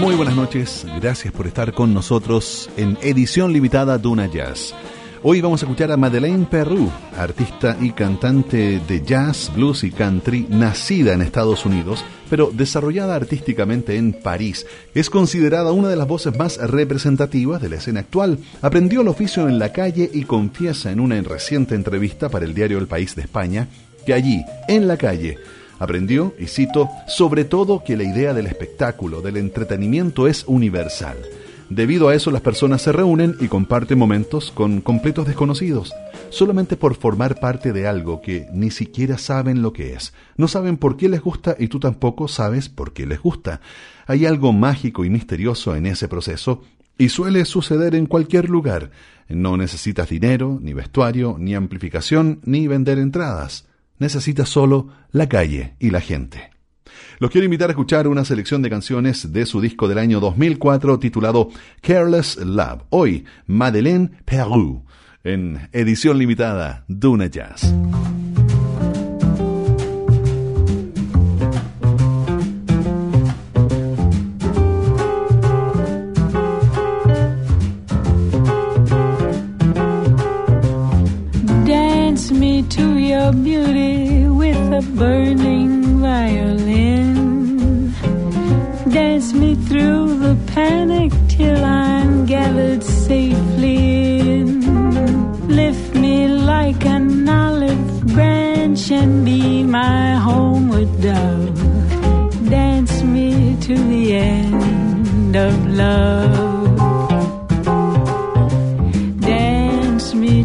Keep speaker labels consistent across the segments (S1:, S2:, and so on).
S1: Muy buenas noches, gracias por estar con nosotros en edición limitada Duna Jazz. Hoy vamos a escuchar a Madeleine Perrou, artista y cantante de jazz, blues y country, nacida en Estados Unidos, pero desarrollada artísticamente en París. Es considerada una de las voces más representativas de la escena actual. Aprendió el oficio en la calle y confiesa en una reciente entrevista para el diario El País de España que allí, en la calle, Aprendió, y cito, sobre todo que la idea del espectáculo, del entretenimiento es universal. Debido a eso las personas se reúnen y comparten momentos con completos desconocidos, solamente por formar parte de algo que ni siquiera saben lo que es. No saben por qué les gusta y tú tampoco sabes por qué les gusta. Hay algo mágico y misterioso en ese proceso y suele suceder en cualquier lugar. No necesitas dinero, ni vestuario, ni amplificación, ni vender entradas necesita solo la calle y la gente. Los quiero invitar a escuchar una selección de canciones de su disco del año 2004 titulado Careless Love. Hoy, Madeleine Peru, en edición limitada Duna Jazz.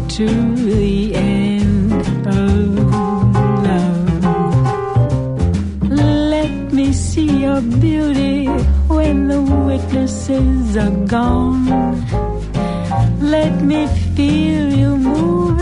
S2: To the end. Of love. Let me see your beauty when the witnesses are gone. Let me feel you moving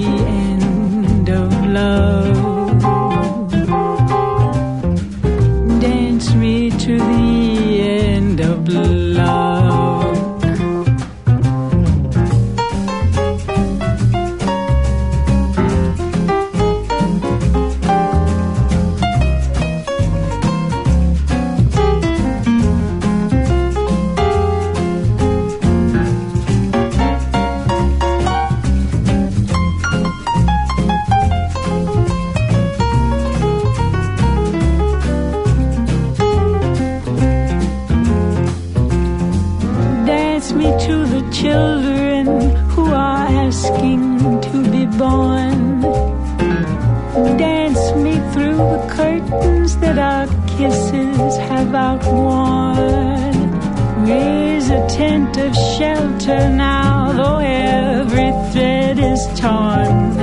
S2: love. curtains that our kisses have outworn. Raise a tent of shelter now, though every thread is torn.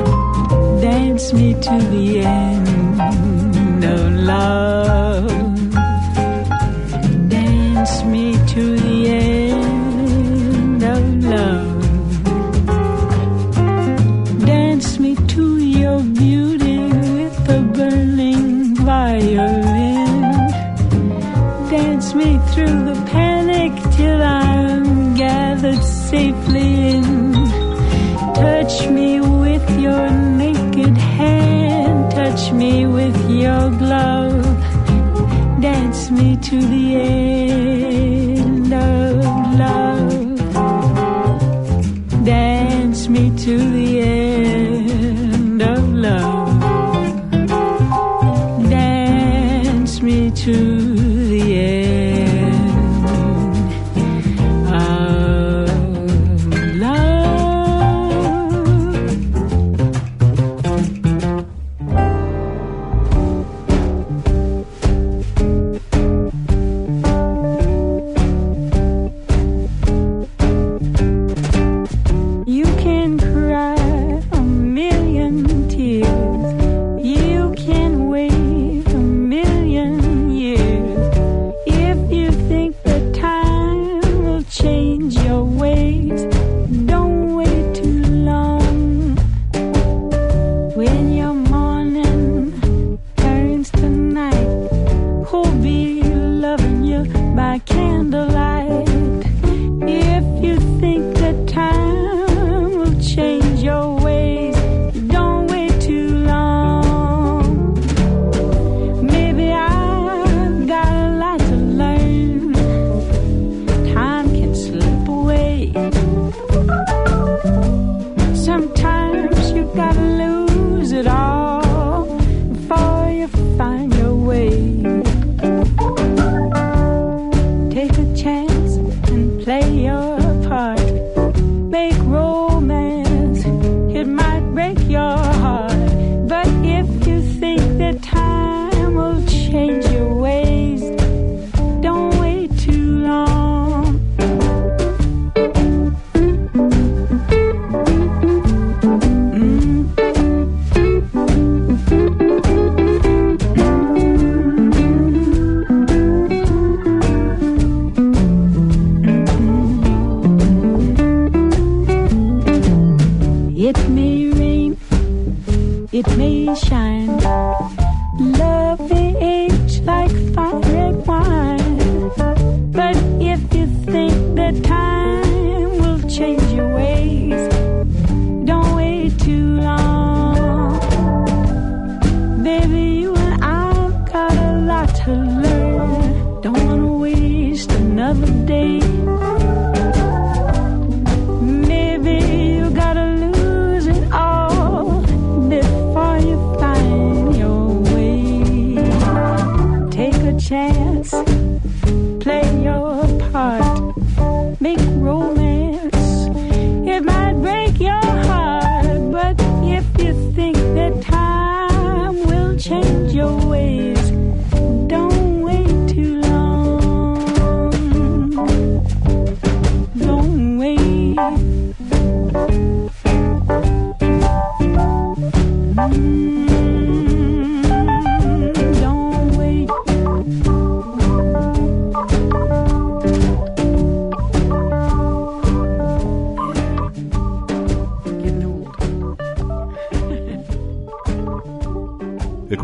S2: Dance me to the end of love. safely in. Touch me with your naked hand, touch me with your glove, dance me to the end.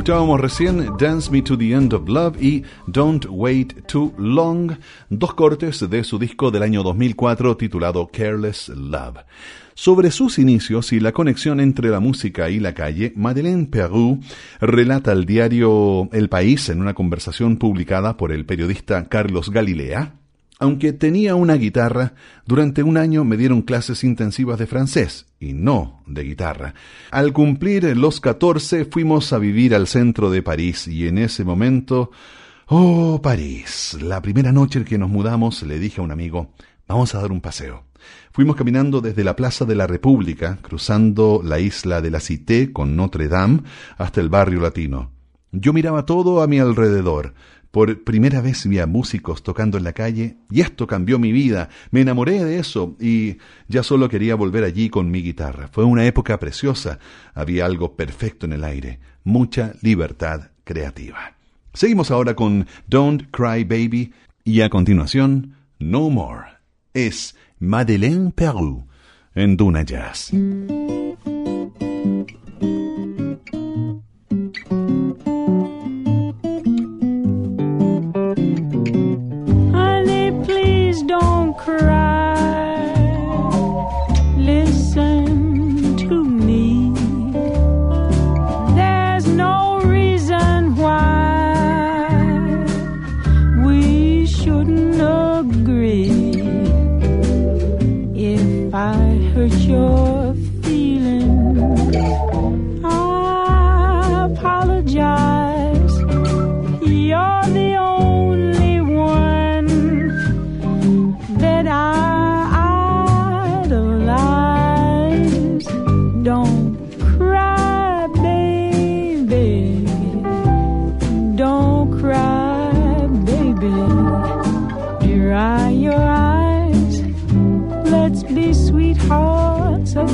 S1: Escuchábamos recién Dance Me to the End of Love y Don't Wait Too Long, dos cortes de su disco del año 2004 titulado Careless Love. Sobre sus inicios y la conexión entre la música y la calle, Madeleine Peru relata al diario El País en una conversación publicada por el periodista Carlos Galilea. Aunque tenía una guitarra, durante un año me dieron clases intensivas de francés y no de guitarra. Al cumplir los 14 fuimos a vivir al centro de París y en ese momento... Oh, París. La primera noche que nos mudamos le dije a un amigo, vamos a dar un paseo. Fuimos caminando desde la Plaza de la República, cruzando la isla de la Cité con Notre Dame hasta el barrio latino. Yo miraba todo a mi alrededor. Por primera vez vi a músicos tocando en la calle y esto cambió mi vida. Me enamoré de eso y ya solo quería volver allí con mi guitarra. Fue una época preciosa. Había algo perfecto en el aire, mucha libertad creativa. Seguimos ahora con Don't Cry Baby y a continuación No More. Es Madeleine Peru en Duna Jazz.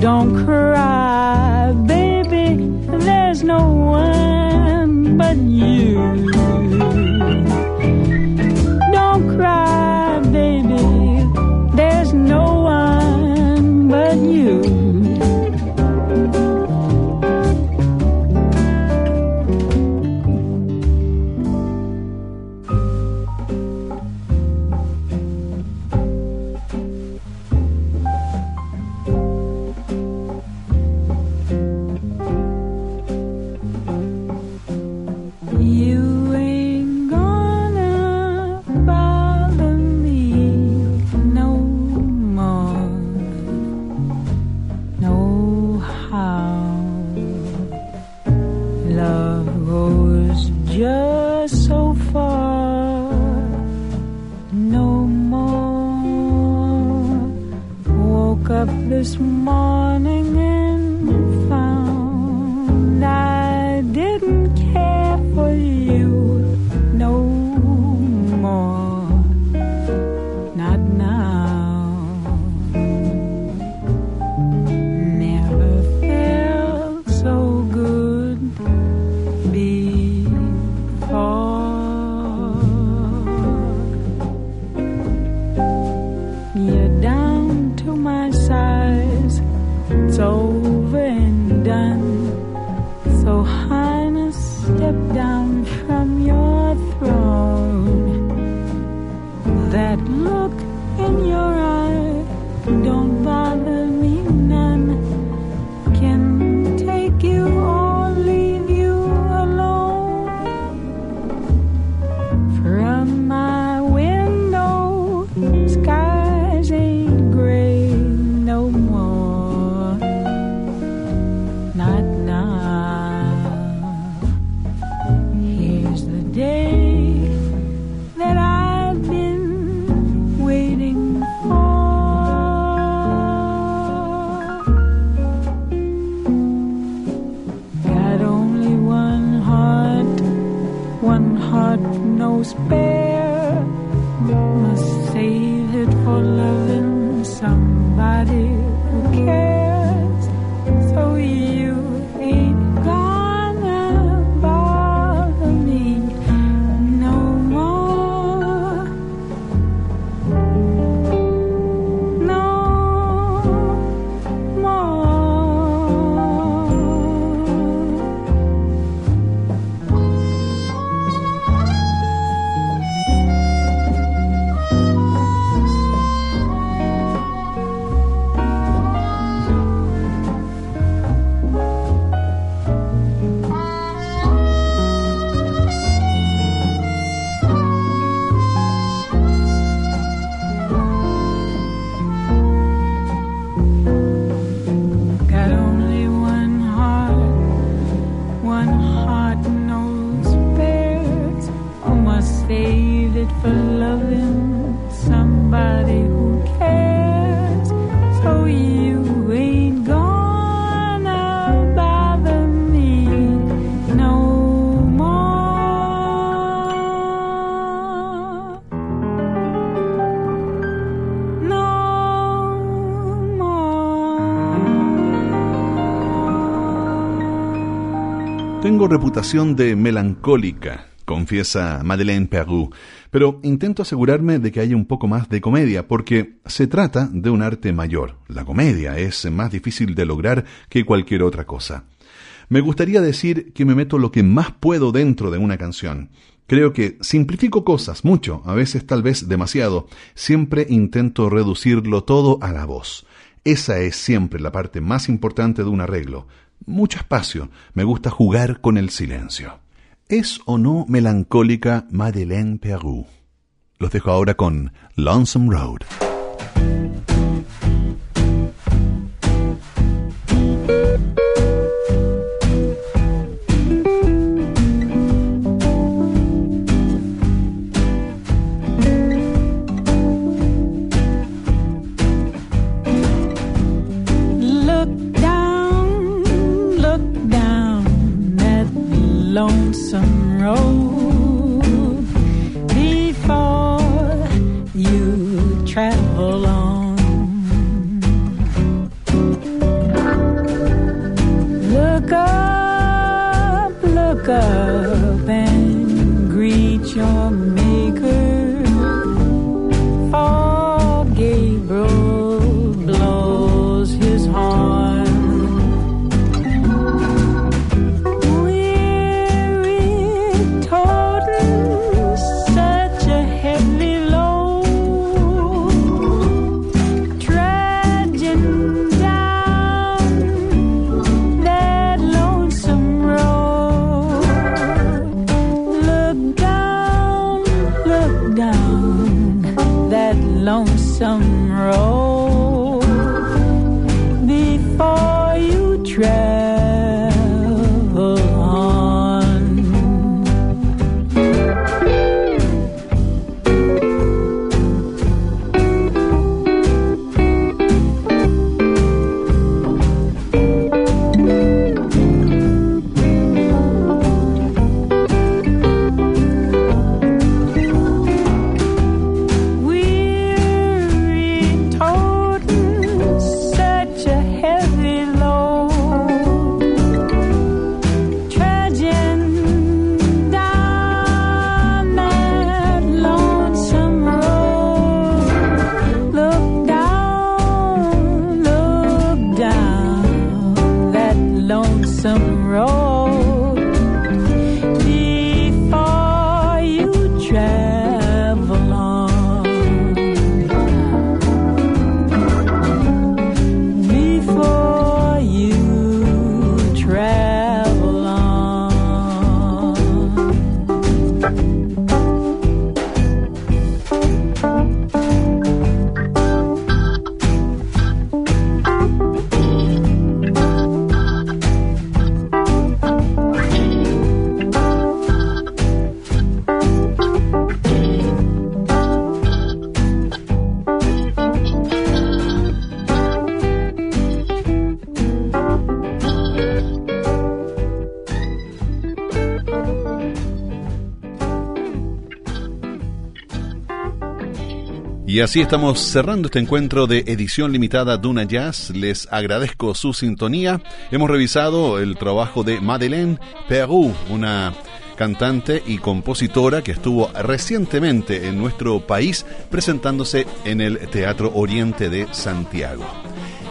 S2: Don't cry, baby. There's no one but you.
S1: Tengo reputación de melancólica, confiesa Madeleine Peru, pero intento asegurarme de que haya un poco más de comedia, porque se trata de un arte mayor. La comedia es más difícil de lograr que cualquier otra cosa. Me gustaría decir que me meto lo que más puedo dentro de una canción. Creo que simplifico cosas mucho, a veces tal vez demasiado. Siempre intento reducirlo todo a la voz. Esa es siempre la parte más importante de un arreglo. Mucho espacio. Me gusta jugar con el silencio. ¿Es o no melancólica Madeleine Peru? Los dejo ahora con Lonesome Road. Look up, look up and greet your man. lonesome road. Y así estamos cerrando este encuentro de edición limitada Duna Jazz. Les agradezco su sintonía. Hemos revisado el trabajo de Madeleine Perú, una cantante y compositora que estuvo recientemente en nuestro país presentándose en el Teatro Oriente de Santiago.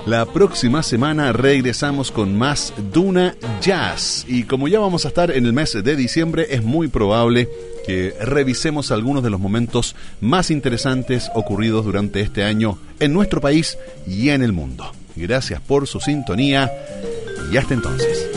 S1: La próxima semana regresamos con más Duna Jazz y como ya vamos a estar en el mes de diciembre es muy probable que revisemos algunos de los momentos más interesantes ocurridos durante este año en nuestro país y en el mundo. Gracias por su sintonía y hasta entonces.